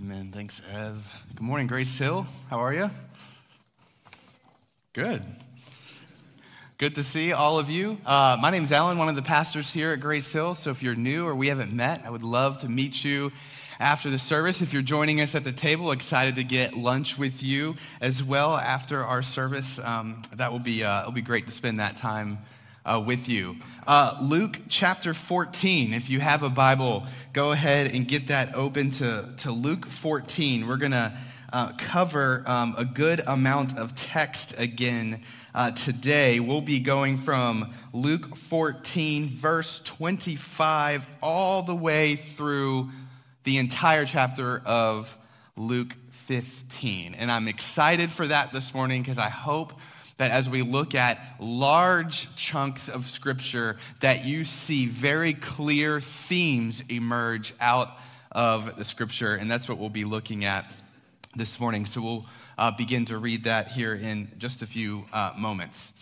Amen. Thanks, Ev. Good morning, Grace Hill. How are you? Good. Good to see all of you. Uh, my name is Allan, one of the pastors here at Grace Hill. So if you're new or we haven't met, I would love to meet you after the service. If you're joining us at the table, excited to get lunch with you as well after our service. Um, that will be uh, it'll be great to spend that time uh, with you. Uh, Luke chapter 14. If you have a Bible, go ahead and get that open to, to Luke 14. We're going to uh, cover um, a good amount of text again uh, today. We'll be going from Luke 14, verse 25, all the way through the entire chapter of Luke 15. And I'm excited for that this morning because I hope that as we look at large chunks of scripture that you see very clear themes emerge out of the scripture and that's what we'll be looking at this morning. So we'll uh, begin to read that here in just a few uh, moments.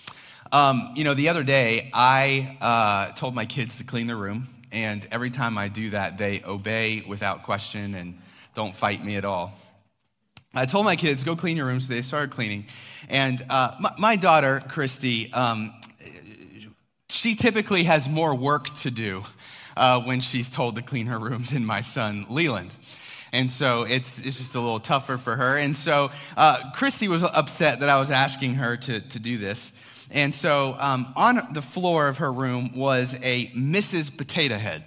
Um, you know the other day i uh, told my kids to clean their room and every time i do that they obey without question and don't fight me at all I told my kids, go clean your room, so they started cleaning. And uh, my, my, daughter, Christy, um, she typically has more work to do uh, when she's told to clean her room than my son, Leland. And so it's, it's just a little tougher for her. And so uh, Christy was upset that I was asking her to, to do this. And so um, on the floor of her room was a Mrs. Potato Head.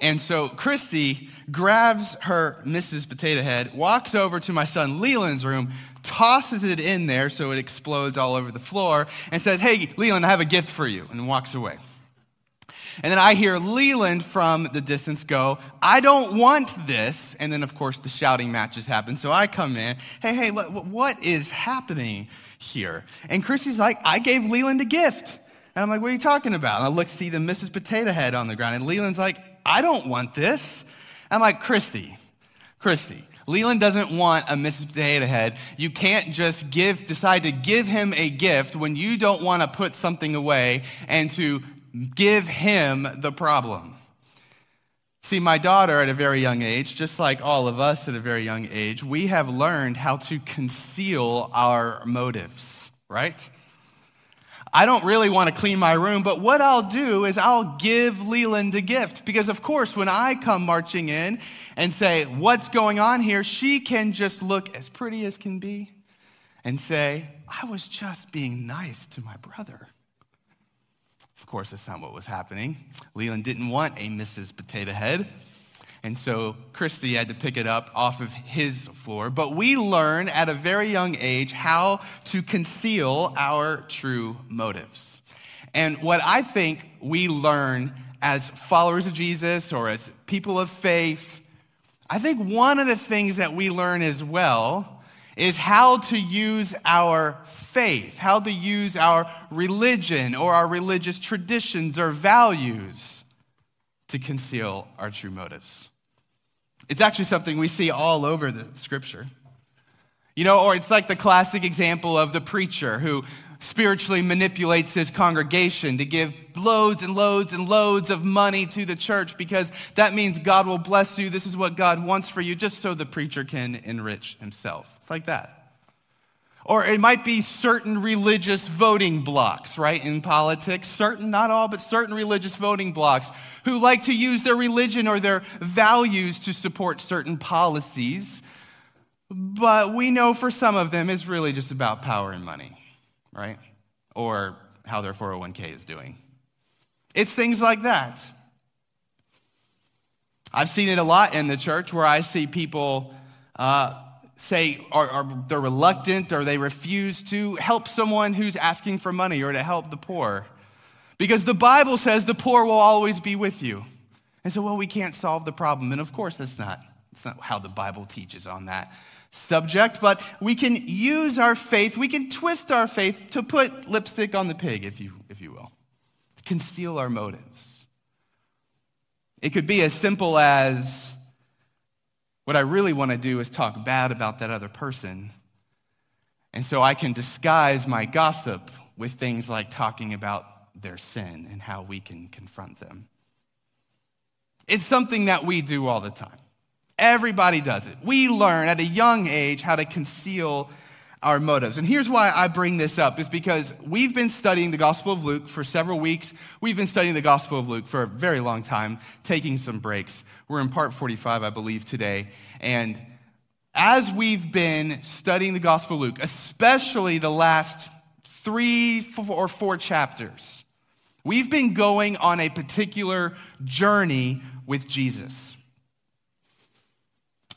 And so Christy grabs her Mrs. Potato Head, walks over to my son Leland's room, tosses it in there so it explodes all over the floor, and says, Hey, Leland, I have a gift for you, and walks away. And then I hear Leland from the distance go, I don't want this. And then, of course, the shouting matches happen. So I come in, Hey, hey, what, is happening here? And Christy's like, I gave Leland a gift. And I'm like, What are you talking about? And I look, see the Mrs. Potato Head on the ground. And Leland's like, I don't want this. I'm like, Christy, Christy, Leland doesn't want a Mrs. Potato Head. You can't just give, decide to give him a gift when you don't want to put something away and to give him the problem. See, my daughter at a very young age, just like all of us at a very young age, we have learned how to conceal our motives, right? I don't really want to clean my room, but what I'll do is I'll give Leland a gift. Because, of course, when I come marching in and say, What's going on here? she can just look as pretty as can be and say, I was just being nice to my brother. Of course, that's not what was happening. Leland didn't want a Mrs. Potato Head. And so Christy had to pick it up off of his floor. But we learn at a very young age how to conceal our true motives. And what I think we learn as followers of Jesus or as people of faith, I think one of the things that we learn as well is how to use our faith, how to use our religion or our religious traditions or values to conceal our true motives. It's actually something we see all over the scripture. You know, or it's like the classic example of the preacher who spiritually manipulates his congregation to give loads and loads and loads of money to the church because that means God will bless you. This is what God wants for you, just so the preacher can enrich himself. It's like that. Or it might be certain religious voting blocks, right, in politics. Certain, not all, but certain religious voting blocks who like to use their religion or their values to support certain policies. But we know for some of them it's really just about power and money, right? Or how their 401k is doing. It's things like that. I've seen it a lot in the church where I see people. Uh, say or, they're reluctant or they refuse to help someone who's asking for money or to help the poor. Because the Bible says the poor will always be with you. And so, well, we can't solve the problem. And of course, that's not, that's not how the Bible teaches on that subject, but we can use our faith, we can twist our faith to put lipstick on the pig, if you, if you will, conceal our motives. It could be as simple as what I really want to do is talk bad about that other person. And so I can disguise my gossip with things like talking about their sin and how we can confront them. It's something that we do all the time. Everybody does it. We learn at a young age how to conceal our motives. And here's why I bring this up is because we've been studying the Gospel of Luke for several weeks. We've been studying the Gospel of Luke for a very long time, taking some breaks. We're in part 45, I believe, today. And as we've been studying the Gospel of Luke, especially the last three or four chapters, we've been going on a particular journey with Jesus.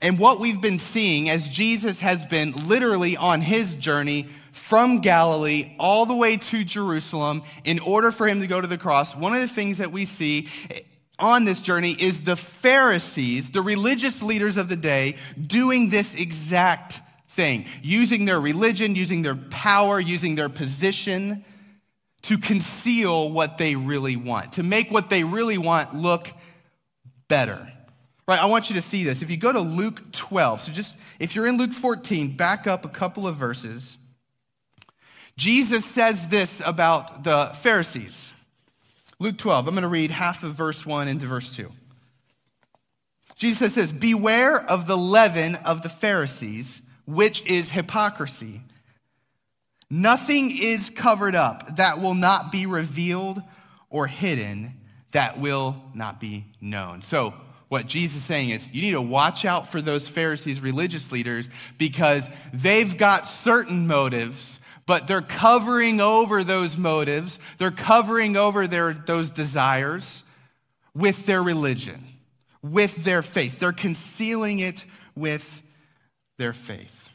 And what we've been seeing as Jesus has been literally on his journey from Galilee all the way to Jerusalem in order for him to go to the cross, one of the things that we see on this journey is the Pharisees, the religious leaders of the day, doing this exact thing, using their religion, using their power, using their position to conceal what they really want, to make what they really want look better. Right, I want you to see this. If you go to Luke 12, so just if you're in Luke 14, back up a couple of verses. Jesus says this about the Pharisees. Luke 12, I'm going to read half of verse 1 into verse 2. Jesus says, Beware of the leaven of the Pharisees, which is hypocrisy. Nothing is covered up that will not be revealed or hidden that will not be known. So, what Jesus is saying is you need to watch out for those Pharisees, religious leaders, because they've got certain motives, but they're covering over those motives. They're covering over their, those desires with their religion, with their faith. They're concealing it with their faith.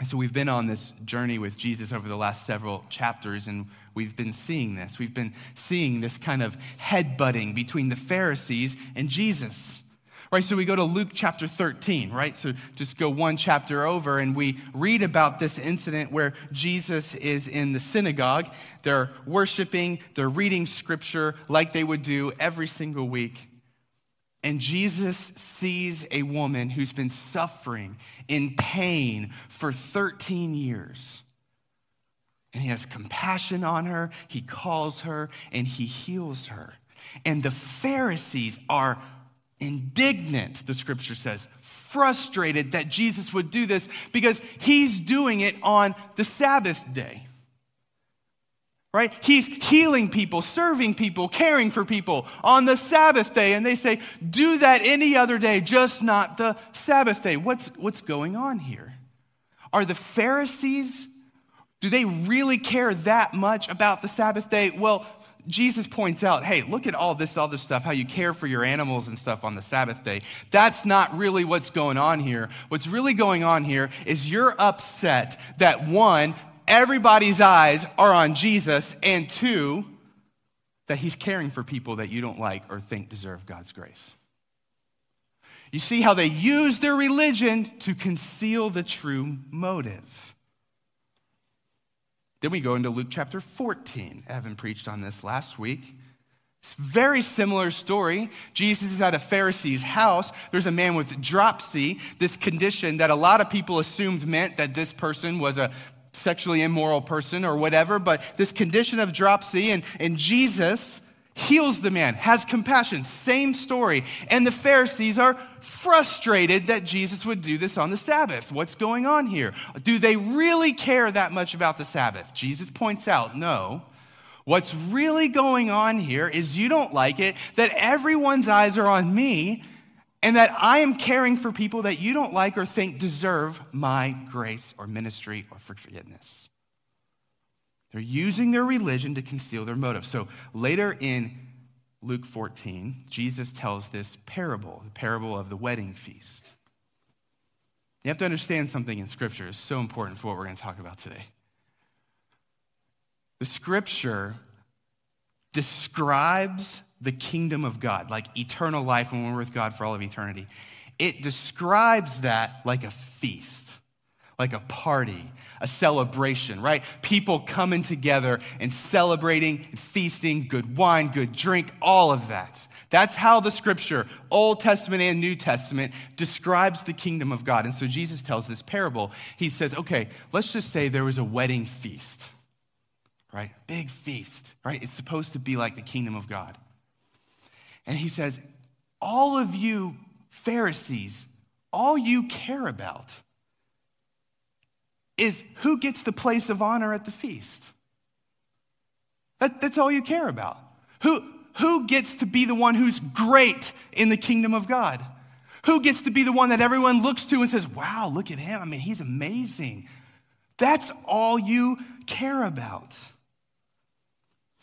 And so we've been on this journey with Jesus over the last several chapters, and we've been seeing this. We've been seeing this kind of headbutting between the Pharisees and Jesus. Right, so we go to Luke chapter 13, right? So just go one chapter over and we read about this incident where Jesus is in the synagogue. They're worshiping, they're reading scripture like they would do every single week. And Jesus sees a woman who's been suffering in pain for 13 years. And he has compassion on her, he calls her, and he heals her. And the Pharisees are indignant, the scripture says, frustrated that Jesus would do this because he's doing it on the Sabbath day right? He's healing people, serving people, caring for people on the Sabbath day. And they say, do that any other day, just not the Sabbath day. What's, what's going on here? Are the Pharisees, do they really care that much about the Sabbath day? Well, Jesus points out, hey, look at all this other stuff, how you care for your animals and stuff on the Sabbath day. That's not really what's going on here. What's really going on here is you're upset that one, everybody's eyes are on Jesus, and two, that he's caring for people that you don't like or think deserve God's grace. You see how they use their religion to conceal the true motive. Then we go into Luke chapter 14. Evan preached on this last week. It's very similar story. Jesus is at a Pharisee's house. There's a man with dropsy, this condition that a lot of people assumed meant that this person was a sexually immoral person or whatever, but this condition of dropsy, and, and Jesus heals the man, has compassion. Same story. And the Pharisees are frustrated that Jesus would do this on the Sabbath. What's going on here? Do they really care that much about the Sabbath? Jesus points out, no. What's really going on here is you don't like it that everyone's eyes are on me and that I am caring for people that you don't like or think deserve my grace or ministry or forgiveness. They're using their religion to conceal their motive. So later in Luke 14, Jesus tells this parable, the parable of the wedding feast. You have to understand something in Scripture. It's so important for what we're going to talk about today. The Scripture describes the kingdom of God, like eternal life when we're with God for all of eternity. It describes that like a feast, like a party, a celebration, right? People coming together and celebrating and feasting, good wine, good drink, all of that. That's how the scripture, Old Testament and New Testament, describes the kingdom of God. And so Jesus tells this parable. He says, okay, let's just say there was a wedding feast, right? Big feast, right? It's supposed to be like the kingdom of God. And he says, All of you Pharisees, all you care about is who gets the place of honor at the feast. That, that's all you care about. Who, who gets to be the one who's great in the kingdom of God? Who gets to be the one that everyone looks to and says, wow, look at him? I mean, he's amazing. That's all you care about.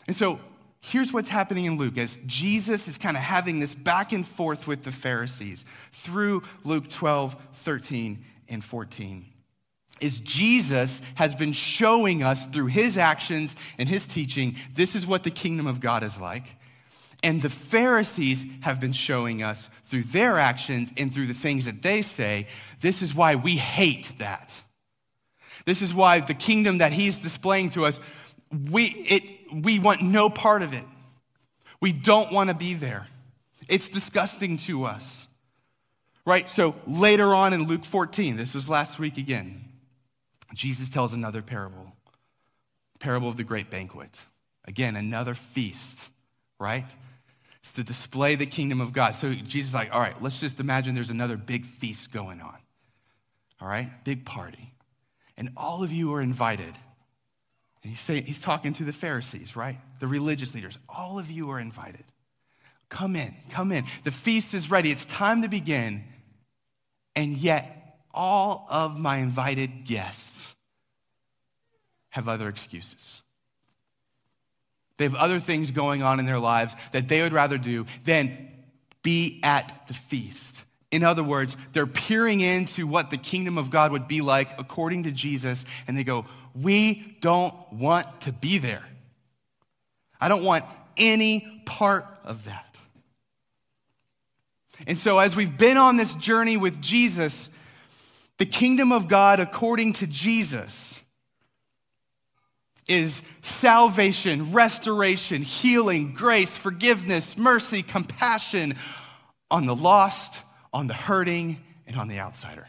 And so here's what's happening in Luke as Jesus is kind of having this back and forth with the Pharisees through Luke 12, 13, and 14 is Jesus has been showing us through his actions and his teaching, this is what the kingdom of God is like. And the Pharisees have been showing us through their actions and through the things that they say, this is why we hate that. This is why the kingdom that he's displaying to us, we, it, we want no part of it. We don't want to be there. It's disgusting to us. Right? So later on in Luke 14, this was last week again, Jesus tells another parable parable of the great banquet. Again, another feast, right? It's to display the kingdom of God. So Jesus is like, all right, let's just imagine there's another big feast going on. All right? Big party. And all of you are invited. And he's, saying, he's talking to the Pharisees, right? The religious leaders. All of you are invited. Come in, come in. The feast is ready. It's time to begin. And yet, all of my invited guests have other excuses. They have other things going on in their lives that they would rather do than be at the feast. In other words, they're peering into what the kingdom of God would be like according to Jesus, and they go, We don't want to be there. I don't want any part of that. And so, as we've been on this journey with Jesus, the kingdom of God, according to Jesus, is salvation, restoration, healing, grace, forgiveness, mercy, compassion on the lost, on the hurting, and on the outsider.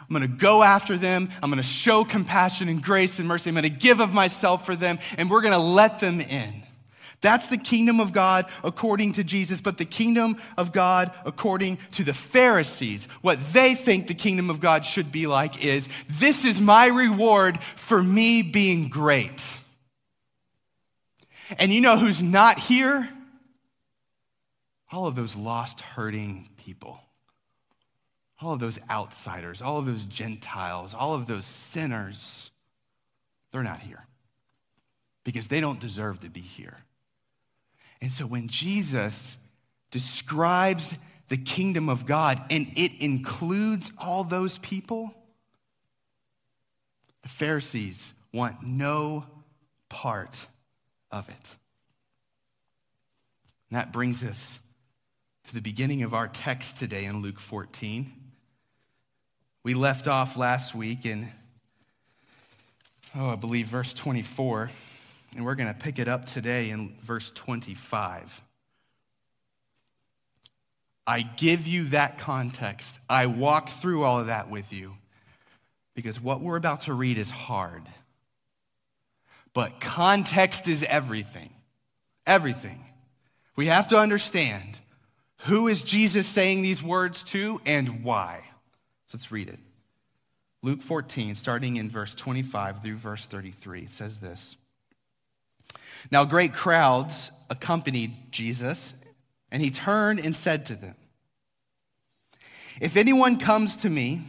I'm going to go after them. I'm going to show compassion and grace and mercy. I'm going to give of myself for them, and we're going to let them in. That's the kingdom of God according to Jesus, but the kingdom of God according to the Pharisees, what they think the kingdom of God should be like is this is my reward for me being great. And you know who's not here? All of those lost, hurting people. All of those outsiders, all of those Gentiles, all of those sinners, they're not here because they don't deserve to be here. And so when Jesus describes the kingdom of God and it includes all those people, the Pharisees want no part of it. And that brings us to the beginning of our text today in Luke 14. We left off last week in, oh, I believe verse 24. And we're going to pick it up today in verse 25. I give you that context. I walk through all of that with you because what we're about to read is hard. But context is everything. Everything. We have to understand who is Jesus saying these words to and why. So let's read it. Luke 14, starting in verse 25 through verse 33, it says this. Now, great crowds accompanied Jesus, and he turned and said to them, If anyone comes to me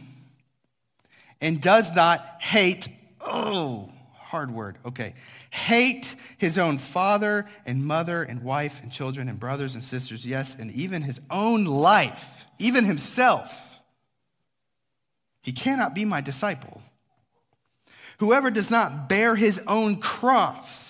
and does not hate, oh, hard word, okay, hate his own father and mother and wife and children and brothers and sisters, yes, and even his own life, even himself, he cannot be my disciple. Whoever does not bear his own cross,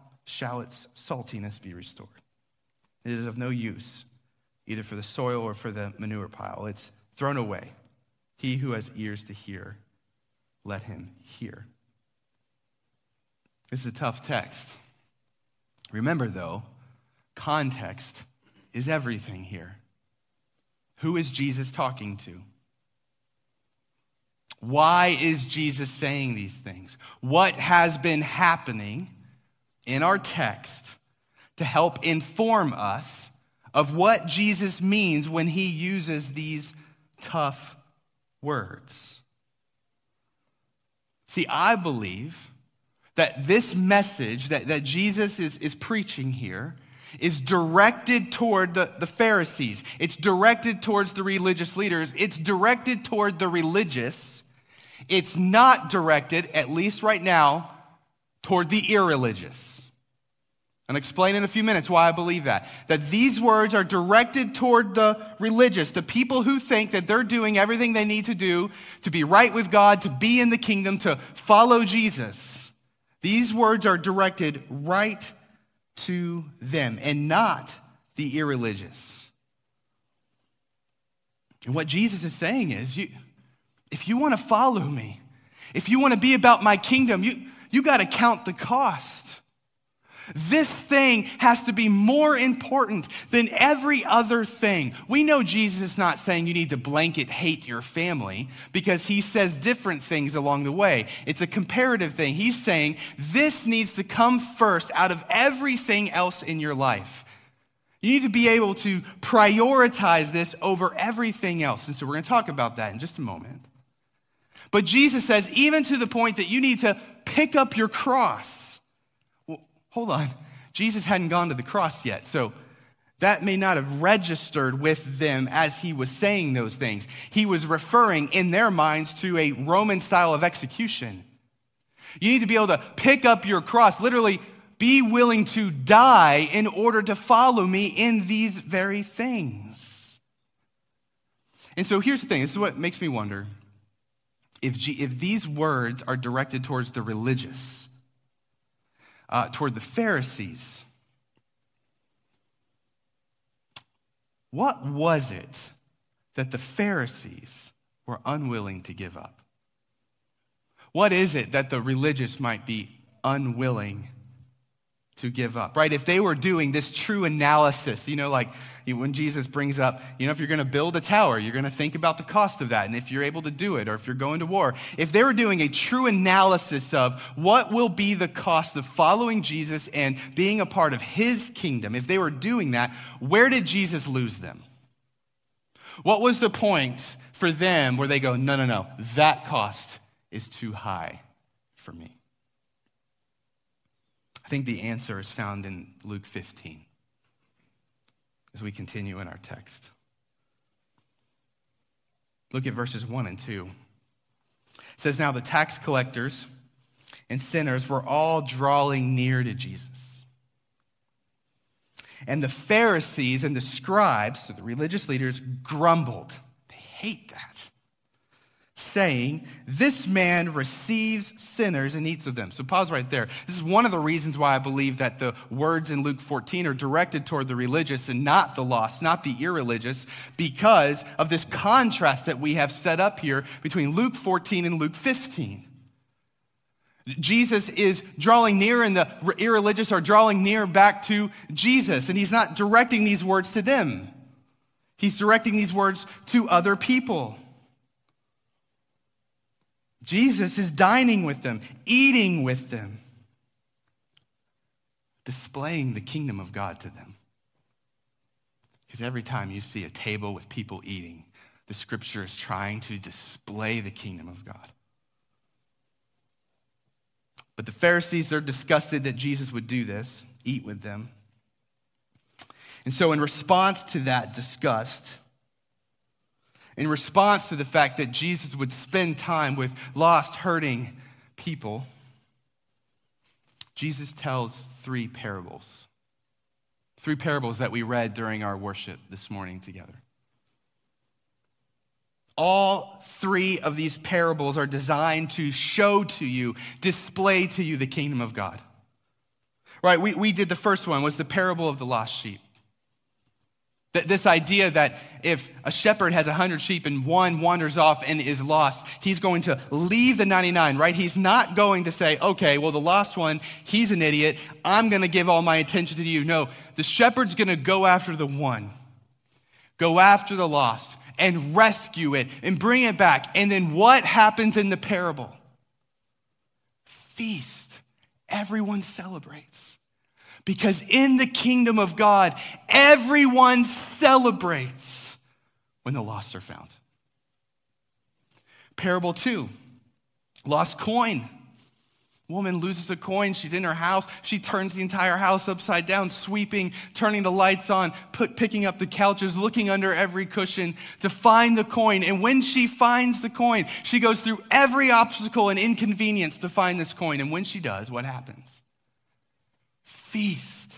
shall its saltiness be restored? It is of no use, either for the soil or for the manure pile. It's thrown away. He who has ears to hear, let him hear. This is a tough text. Remember, though, context is everything here. Who is Jesus talking to? Why is Jesus saying these things? What has been happening in our text to help inform us of what Jesus means when he uses these tough words? See, I believe that this message that, that Jesus is, is preaching here is directed toward the, the Pharisees. It's directed towards the religious leaders. It's directed toward the religious. It's not directed, at least right now, toward the irreligious. And explain in a few minutes why I believe that. That these words are directed toward the religious, the people who think that they're doing everything they need to do to be right with God, to be in the kingdom, to follow Jesus. These words are directed right to them and not the irreligious. And what Jesus is saying is you, if you want to follow me, if you want to be about my kingdom, you, you got to count the cost. This thing has to be more important than every other thing. We know Jesus is not saying you need to blanket hate your family because he says different things along the way. It's a comparative thing. He's saying this needs to come first out of everything else in your life. You need to be able to prioritize this over everything else. And so we're going to talk about that in just a moment. But Jesus says, even to the point that you need to pick up your cross hold on, Jesus hadn't gone to the cross yet. So that may not have registered with them as he was saying those things. He was referring in their minds to a Roman style of execution. You need to be able to pick up your cross, literally, be willing to die in order to follow me in these very things. And so here's the thing this is what makes me wonder if, G- if these words are directed towards the religious uh, toward the Pharisees. What was it that the Pharisees were unwilling to give up? What is it that the religious might be unwilling to give up, right? If they were doing this true analysis, you know, like when Jesus brings up, you know, if you're going to build a tower, you're going to think about the cost of that and if you're able to do it or if you're going to war. If they were doing a true analysis of what will be the cost of following Jesus and being a part of his kingdom, if they were doing that, where did Jesus lose them? What was the point for them where they go, no, no, no, that cost is too high for me? Think the answer is found in Luke 15 as we continue in our text. Look at verses 1 and 2. It says, Now the tax collectors and sinners were all drawing near to Jesus. And the Pharisees and the scribes, so the religious leaders, grumbled. They hate that saying, This man receives sinners and eats of them. So pause right there. This is one of the reasons why I believe that the words in Luke 14 are directed toward the religious and not the lost, not the irreligious, because of this contrast that we have set up here between Luke 14 and Luke 15. Jesus is drawing near, and the irreligious are drawing near back to Jesus, and he's not directing these words to them. He's directing these words to other people. Jesus is dining with them, eating with them, displaying the kingdom of God to them. Because every time you see a table with people eating, the scripture is trying to display the kingdom of God. But the Pharisees, they're disgusted that Jesus would do this, eat with them. And so, in response to that disgust, in response to the fact that Jesus would spend time with lost, hurting people, Jesus tells three parables. Three parables that we read during our worship this morning together. All three of these parables are designed to show to you, display to you the kingdom of God. Right? We, we did the first one, was the parable of the lost sheep. This idea that if a shepherd has 100 sheep and one wanders off and is lost, he's going to leave the 99, right? He's not going to say, okay, well, the lost one, he's an idiot. I'm going to give all my attention to you. No, the shepherd's going to go after the one, go after the lost, and rescue it and bring it back. And then what happens in the parable? Feast. Everyone celebrates. Because in the kingdom of God, everyone celebrates when the lost are found. Parable two lost coin. Woman loses a coin. She's in her house. She turns the entire house upside down, sweeping, turning the lights on, put, picking up the couches, looking under every cushion to find the coin. And when she finds the coin, she goes through every obstacle and inconvenience to find this coin. And when she does, what happens? Feast.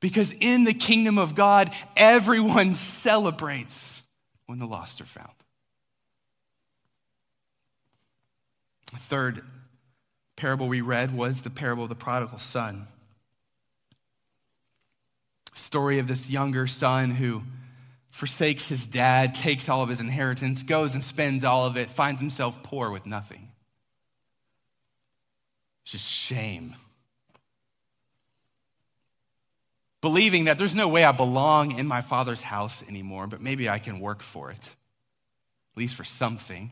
Because in the kingdom of God, everyone celebrates when the lost are found. The Third, parable we read was the parable of the prodigal son. Story of this younger son who forsakes his dad, takes all of his inheritance, goes and spends all of it, finds himself poor with nothing. It's just shame. Believing that there's no way I belong in my father's house anymore, but maybe I can work for it, at least for something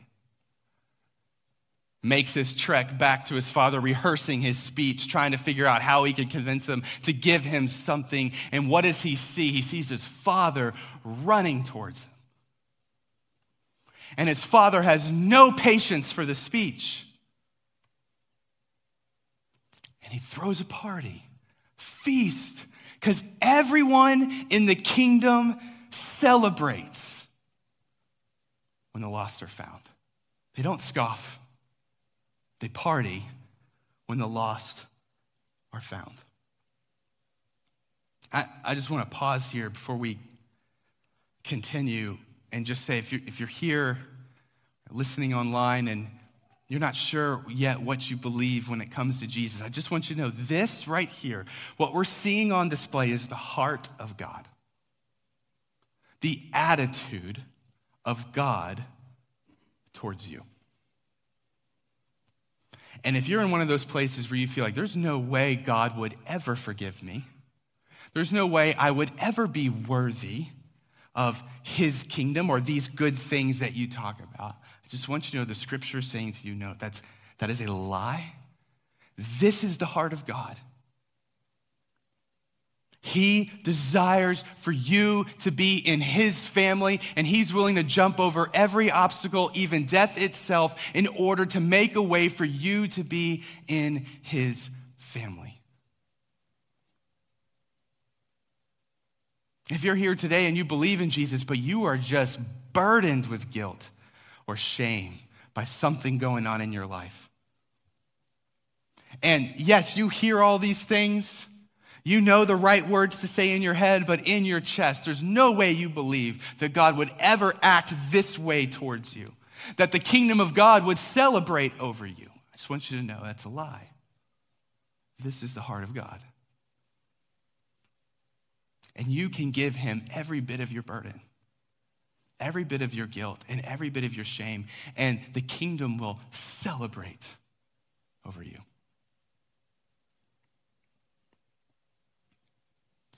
makes his trek back to his father, rehearsing his speech, trying to figure out how he could convince him to give him something. And what does he see? He sees his father running towards him. And his father has no patience for the speech. And he throws a party, feast, because everyone in the kingdom celebrates when the lost are found. They don't scoff. They party when the lost are found. I, I just want to pause here before we continue and just say if you're, if you're here listening online and you're not sure yet what you believe when it comes to Jesus, I just want you to know this right here, what we're seeing on display is the heart of God, the attitude of God towards you. And if you're in one of those places where you feel like there's no way God would ever forgive me, there's no way I would ever be worthy of his kingdom or these good things that you talk about, just want you to know the scripture saying to you, no, that's, that is a lie. This is the heart of God. He desires for you to be in His family, and He's willing to jump over every obstacle, even death itself, in order to make a way for you to be in His family. If you're here today and you believe in Jesus, but you are just burdened with guilt or shame by something going on in your life, and yes, you hear all these things you know the right words to say in your head, but in your chest, there's no way you believe that God would ever act this way towards you, that the kingdom of God would celebrate over you. I just want you to know that's a lie. This is the heart of God. And you can give him every bit of your burden, every bit of your guilt, and every bit of your shame, and the kingdom will celebrate over you.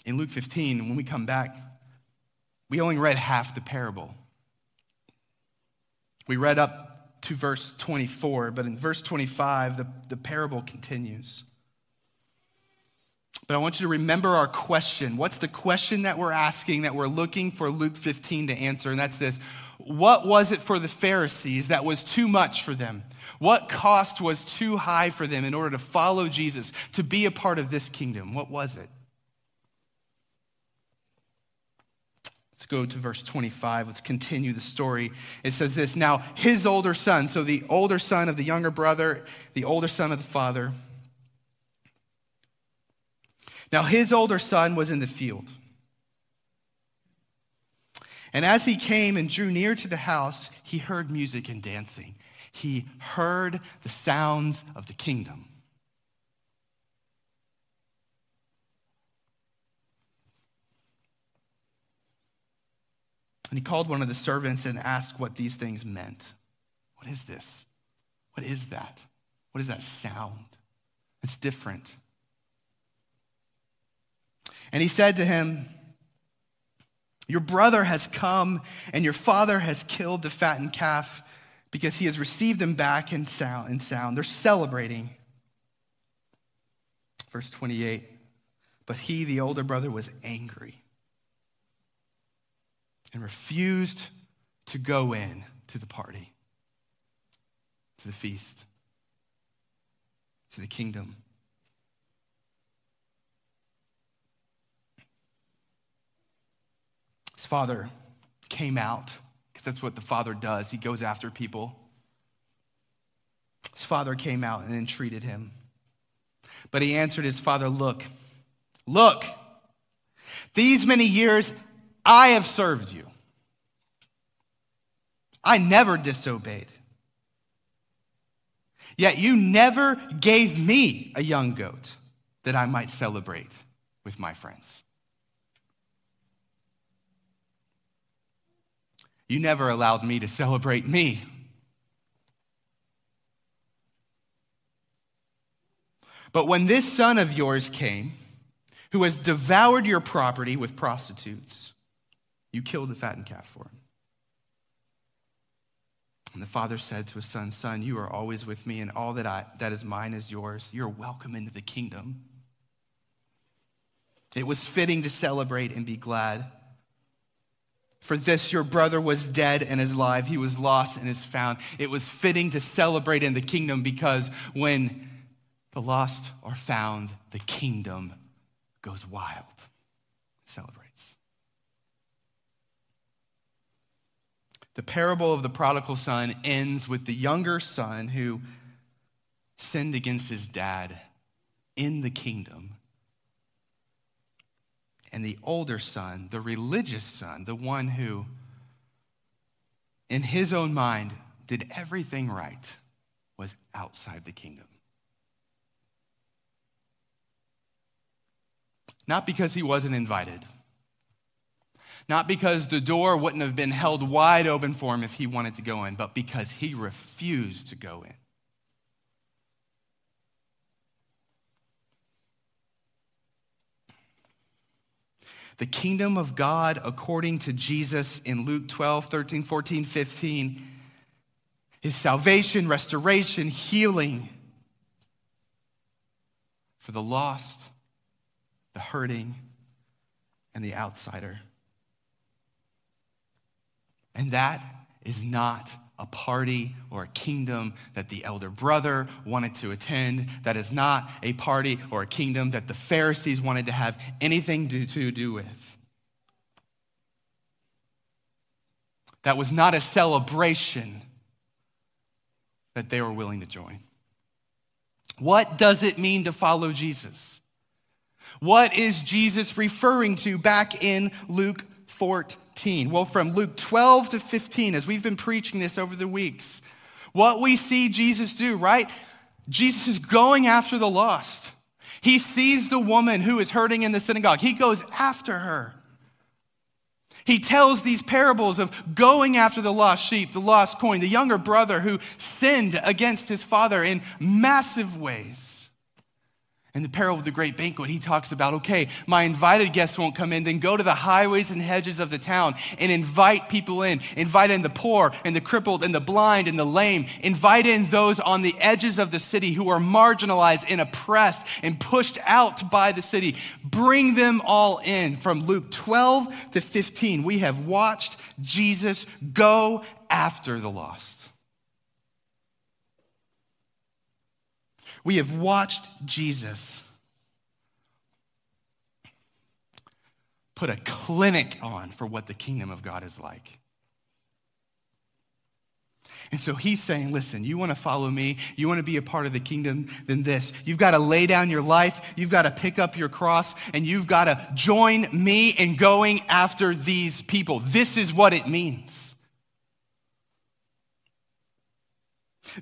in Luke 15, when we come back, we only read half the parable. We read up to verse 24, but in verse 25, the, the parable continues. But I want you to remember our question. What's the question that we're asking that we're looking for Luke 15 to answer? And that's this What was it for the Pharisees that was too much for them? What cost was too high for them in order to follow Jesus, to be a part of this kingdom? What was it? Let's go to verse 25. Let's continue the story. It says this Now, his older son, so the older son of the younger brother, the older son of the father, Now his older son was in the field. And as he came and drew near to the house, he heard music and dancing. He heard the sounds of the kingdom. And he called one of the servants and asked what these things meant. What is this? What is that? What is that sound? It's different. And he said to him, Your brother has come, and your father has killed the fattened calf because he has received him back in sound. In sound. They're celebrating. Verse 28 But he, the older brother, was angry and refused to go in to the party, to the feast, to the kingdom. His father came out, because that's what the father does. He goes after people. His father came out and entreated him. But he answered his father, Look, look, these many years I have served you. I never disobeyed. Yet you never gave me a young goat that I might celebrate with my friends. You never allowed me to celebrate me. But when this son of yours came, who has devoured your property with prostitutes, you killed the fattened calf for him. And the father said to his son, Son, you are always with me, and all that, I, that is mine is yours. You're welcome into the kingdom. It was fitting to celebrate and be glad. For this, your brother was dead and is alive. He was lost and is found. It was fitting to celebrate in the kingdom because when the lost are found, the kingdom goes wild. Celebrates. The parable of the prodigal son ends with the younger son who sinned against his dad in the kingdom and the older son, the religious son, the one who, in his own mind, did everything right, was outside the kingdom. Not because he wasn't invited, not because the door wouldn't have been held wide open for him if he wanted to go in, but because he refused to go in. The kingdom of God, according to Jesus in Luke 12, 13, 14, 15, is salvation, restoration, healing for the lost, the hurting, and the outsider. And that is not a party or a kingdom that the elder brother wanted to attend. That is not a party or a kingdom that the Pharisees wanted to have anything to, to do with. That was not a celebration that they were willing to join. What does it mean to follow Jesus? What is Jesus referring to back in Luke 14? 15? Well, from Luke 12 to 15, as we've been preaching this over the weeks, what we see Jesus do, right? Jesus is going after the lost. He sees the woman who is hurting in the synagogue, he goes after her. He tells these parables of going after the lost sheep, the lost coin, the younger brother who sinned against his father in massive ways. In the parable of the great banquet, he talks about okay, my invited guests won't come in, then go to the highways and hedges of the town and invite people in. Invite in the poor and the crippled and the blind and the lame. Invite in those on the edges of the city who are marginalized and oppressed and pushed out by the city. Bring them all in. From Luke 12 to 15, we have watched Jesus go after the lost. We have watched Jesus put a clinic on for what the kingdom of God is like. And so he's saying, listen, you want to follow me, you want to be a part of the kingdom, then this. You've got to lay down your life, you've got to pick up your cross, and you've got to join me in going after these people. This is what it means.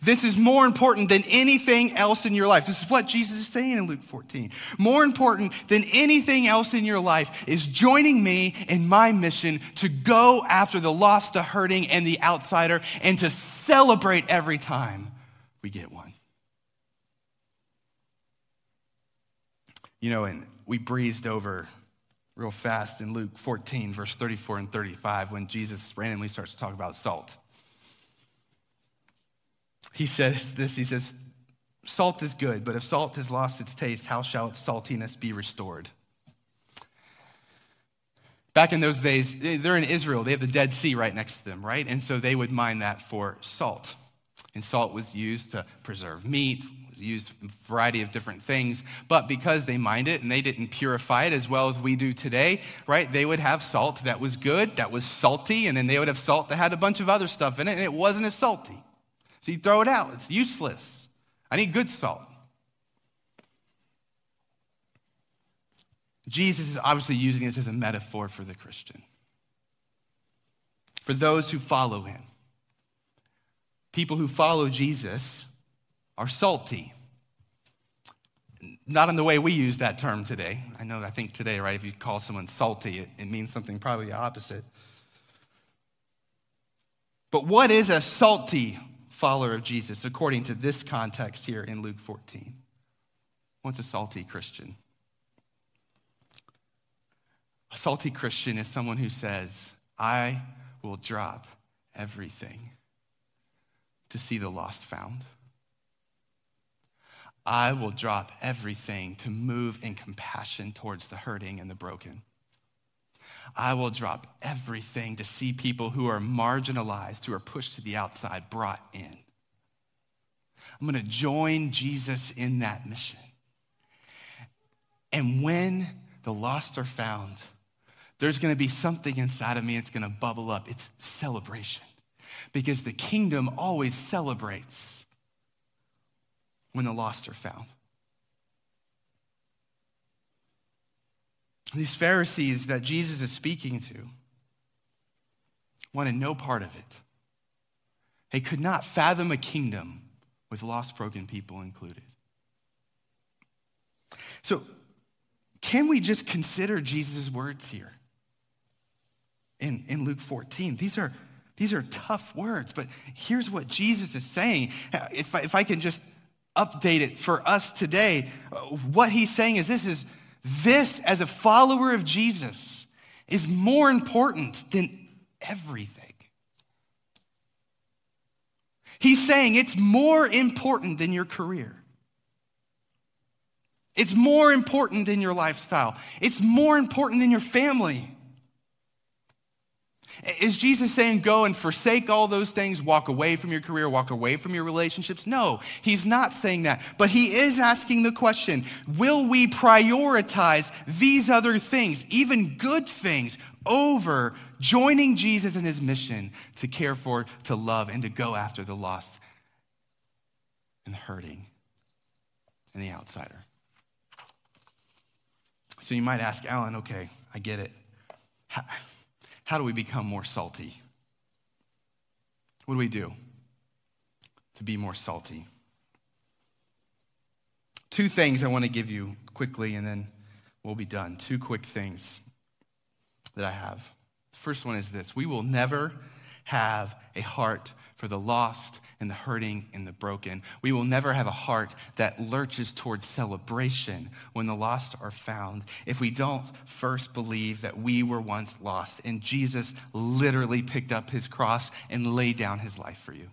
This is more important than anything else in your life. This is what Jesus is saying in Luke 14. More important than anything else in your life is joining me in my mission to go after the lost, the hurting, and the outsider, and to celebrate every time we get one. You know, and we breezed over real fast in Luke 14, verse 34 and 35, when Jesus randomly starts to talk about salt he says this he says, Salt is good, but if salt has lost its taste, how shall its saltiness be restored? Back in those days, they're in Israel. They have the Dead Sea right next to them, right? And so they would mine that for salt. And salt was used to preserve meat, was used a variety of different things. But because they mined it and they didn't purify it as well as we do today, right? They would have salt that was good, that was salty, and then they would have salt that had a bunch of other stuff in it, and it wasn't as salty. So you throw it out, it's useless. I need good salt. Jesus is obviously using this as a metaphor for the Christian, for those who follow him. People who follow Jesus are salty. Not in the way we use that term today. I know, I think today, right, if you call someone salty, it, it means something probably the opposite. But what is a salty follower of Jesus, according to this context here in Luke 14. What's a salty Christian? A salty Christian is someone who says, I will drop everything to see the lost found. I will drop everything to move in compassion towards the hurting and the broken. I will drop everything to see people who are marginalized, who are pushed to the outside, brought in. I'm going to join Jesus in that mission. And when the lost are found, there's going to be something inside of me that's going to bubble up. It's celebration. Because the kingdom always celebrates when the lost are found. These Pharisees that Jesus is speaking to wanted no part of it. They could not fathom a kingdom with lost, broken people included. So, can we just consider Jesus' words here in, in Luke 14? These are, these are tough words, but here's what Jesus is saying. If I, if I can just update it for us today, uh, what he's saying is this is this, as a follower of Jesus, is more important than everything. He's saying it's more important than your career. It's more important than your lifestyle. It's more important than your family. Is Jesus saying go and forsake all those things, walk away from your career, walk away from your relationships? No, he's not saying that. But he is asking the question will we prioritize these other things, even good things, over joining Jesus in his mission to care for, to love, and to go after the lost and the hurting and the outsider? So you might ask, Allan, okay, I get it. How, how do we become more salty? What do we do to be more salty? Two things I want to give you quickly, and then we'll be done. Two quick things that I have. First one is this we will never have a heart for the lost and the hurting and the broken. We will never have a heart that lurches towards celebration when the lost are found if we don't first believe that we were once lost and Jesus literally picked up his cross and laid down his life for you.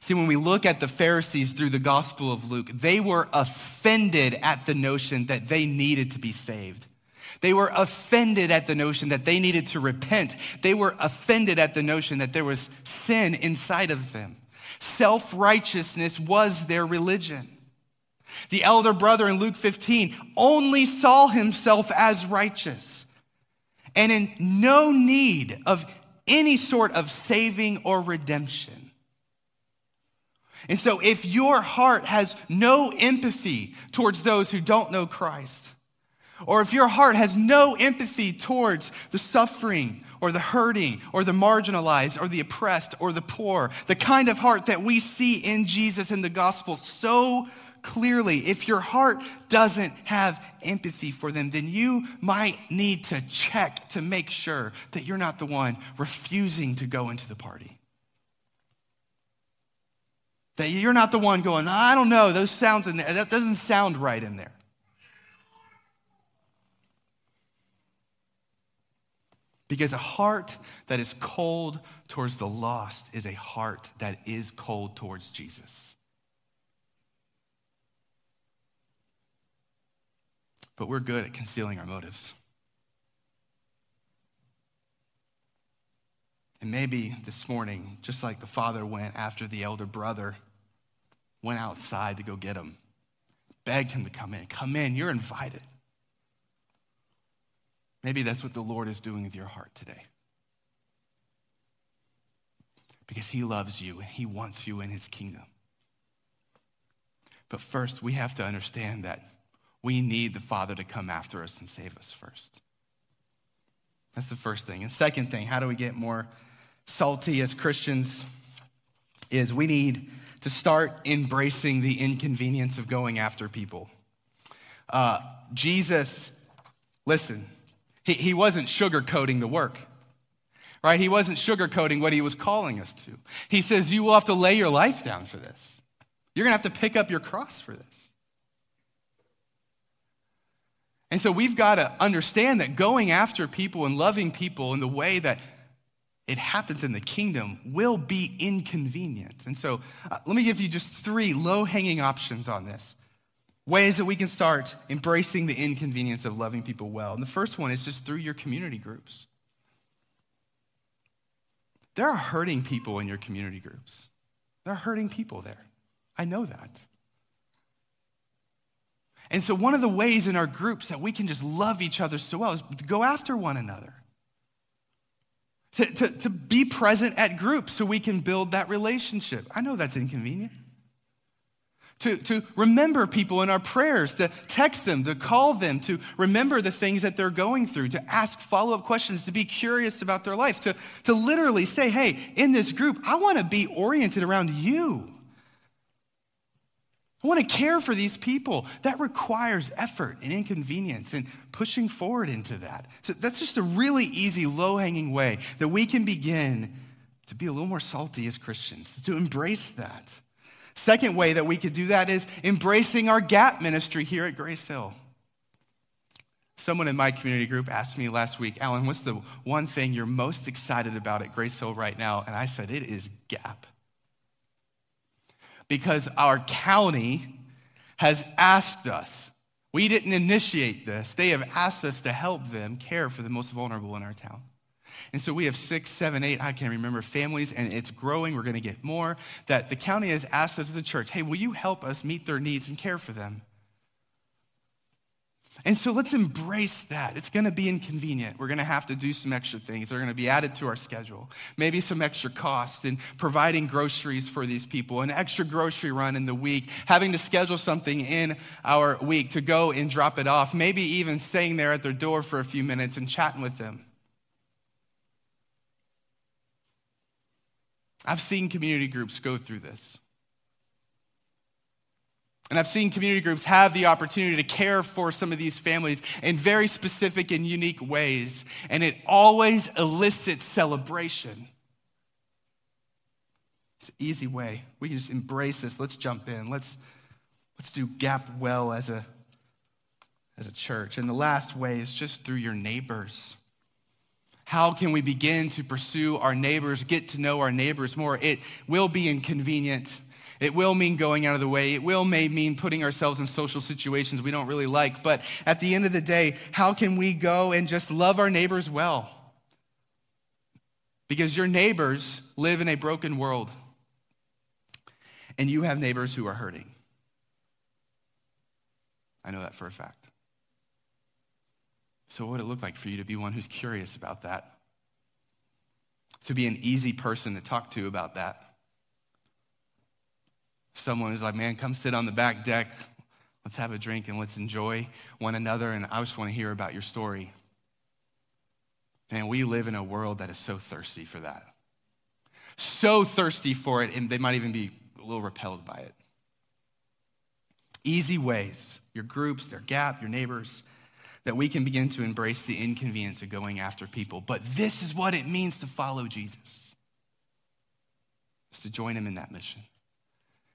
See, when we look at the Pharisees through the Gospel of Luke, they were offended at the notion that they needed to be saved. They were offended at the notion that they needed to repent. They were offended at the notion that there was sin inside of them. Self righteousness was their religion. The elder brother in Luke 15 only saw himself as righteous. and in no need of any sort of saving or redemption. And so, if your heart has no empathy towards those who don't know Christ, or if your heart has no empathy towards the suffering or the hurting or the marginalized or the oppressed or the poor, the kind of heart that we see in Jesus in the gospel so clearly, if your heart doesn't have empathy for them, then you might need to check to make sure that you're not the one refusing to go into the party. That you're not the one going, I don't know, those sounds in there, that doesn't sound right in there. Because a heart that is cold towards the lost is a heart that is cold towards Jesus. But we're good at concealing our motives. And maybe this morning, just like the father went after the elder brother, went outside to go get him, begged him to come in. Come in, you're invited. Maybe that's what the Lord is doing with your heart today. Because He loves you and He wants you in His kingdom. But first, we have to understand that we need the Father to come after us and save us first. That's the first thing. And second thing, how do we get more salty as Christians? Is we need to start embracing the inconvenience of going after people. Uh, Jesus, listen, he, he wasn't sugarcoating the work, right? He wasn't sugarcoating what he was calling us to. He says, You will have to lay your life down for this. You're going to have to pick up your cross for this. And so we've got to understand that going after people and loving people in the way that it happens in the kingdom will be inconvenient. And so uh, let me give you just three low hanging options on this ways that we can start embracing the inconvenience of loving people well. And the first one is just through your community groups. There are hurting people in your community groups. There are hurting people there. I know that. And so, one of the ways in our groups that we can just love each other so well is to go after one another. To, to, to be present at groups so we can build that relationship. I know that's inconvenient to, to remember people in our prayers, to text them, to call them, to remember the things that they're going through, to ask follow up questions, to be curious about their life, to, to literally say, hey, in this group, I want to be oriented around you. I want to care for these people. That requires effort and inconvenience and pushing forward into that. So that's just a really easy, low hanging way that we can begin to be a little more salty as Christians, to embrace that. Second way that we could do that is embracing our gap ministry here at Grace Hill. Someone in my community group asked me last week, Allan, what's the one thing you're most excited about at Grace Hill right now? And I said, it is gap. Because our county has asked us, we didn't initiate this, they have asked us to help them care for the most vulnerable in our town. And so we have six, seven, eight, I can't remember, families, and it's growing. We're going to get more. That the county has asked us as a church, hey, will you help us meet their needs and care for them? And so let's embrace that. It's going to be inconvenient. We're going to have to do some extra things. They're going to be added to our schedule. Maybe some extra cost in providing groceries for these people, an extra grocery run in the week, having to schedule something in our week to go and drop it off, maybe even staying there at their door for a few minutes and chatting with them. I've seen community groups go through this. And I've seen community groups have the opportunity to care for some of these families in very specific and unique ways, and it always elicits celebration. It's an easy way. We can just embrace this. Let's jump in. Let's, let's do gap well as a, as a church. And the last way is just through your neighbors. How can we begin to pursue our neighbors, get to know our neighbors more? It will be inconvenient. It will mean going out of the way. It will may mean putting ourselves in social situations we don't really like. But at the end of the day, how can we go and just love our neighbors well? Because your neighbors live in a broken world, and you have neighbors who are hurting. I know that for a fact. So, what would it look like for you to be one who's curious about that? To be an easy person to talk to about that? Someone who's like, man, come sit on the back deck. Let's have a drink and let's enjoy one another. And I just want to hear about your story. Man, we live in a world that is so thirsty for that. So thirsty for it, and they might even be a little repelled by it. Easy ways, your groups, their gap, your neighbors, that we can begin to embrace the inconvenience of going after people. But this is what it means to follow Jesus. Is to join him in that mission.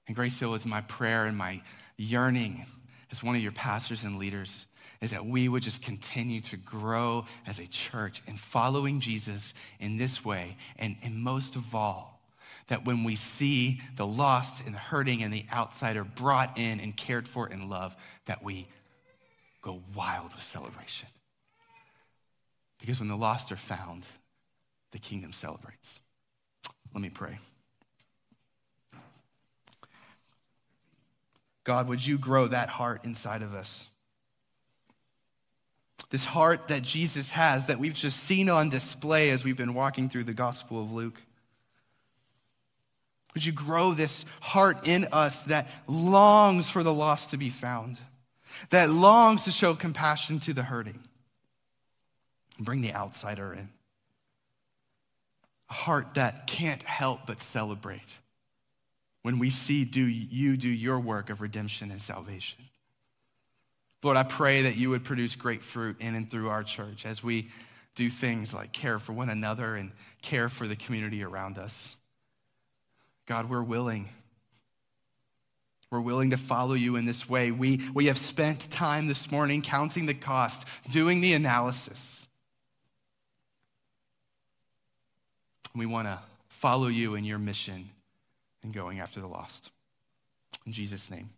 And Grace Hill is my prayer and my yearning as one of your pastors and leaders is that we would just continue to grow as a church in following Jesus in this way. And, and most of all, that when we see the lost and the hurting and the outsider brought in and cared for in love, that we go wild with celebration. Because when the lost are found, the kingdom celebrates. Let me pray. God, would you grow that heart inside of us? this heart that Jesus has that we've just seen on display as we've been walking through the Gospel of Luke. Would you grow this heart in us that longs for the lost to be found, that longs to show compassion to the hurting, bring the outsider in? A heart that can't help but celebrate when we see do you do your work of redemption and salvation. Lord, I pray that you would produce great fruit in and through our church as we do things like care for one another and care for the community around us. God, we're willing. We're willing to follow you in this way. We, we have spent time this morning counting the cost, doing the analysis. We want to follow you in your mission and going after the lost. In Jesus' name.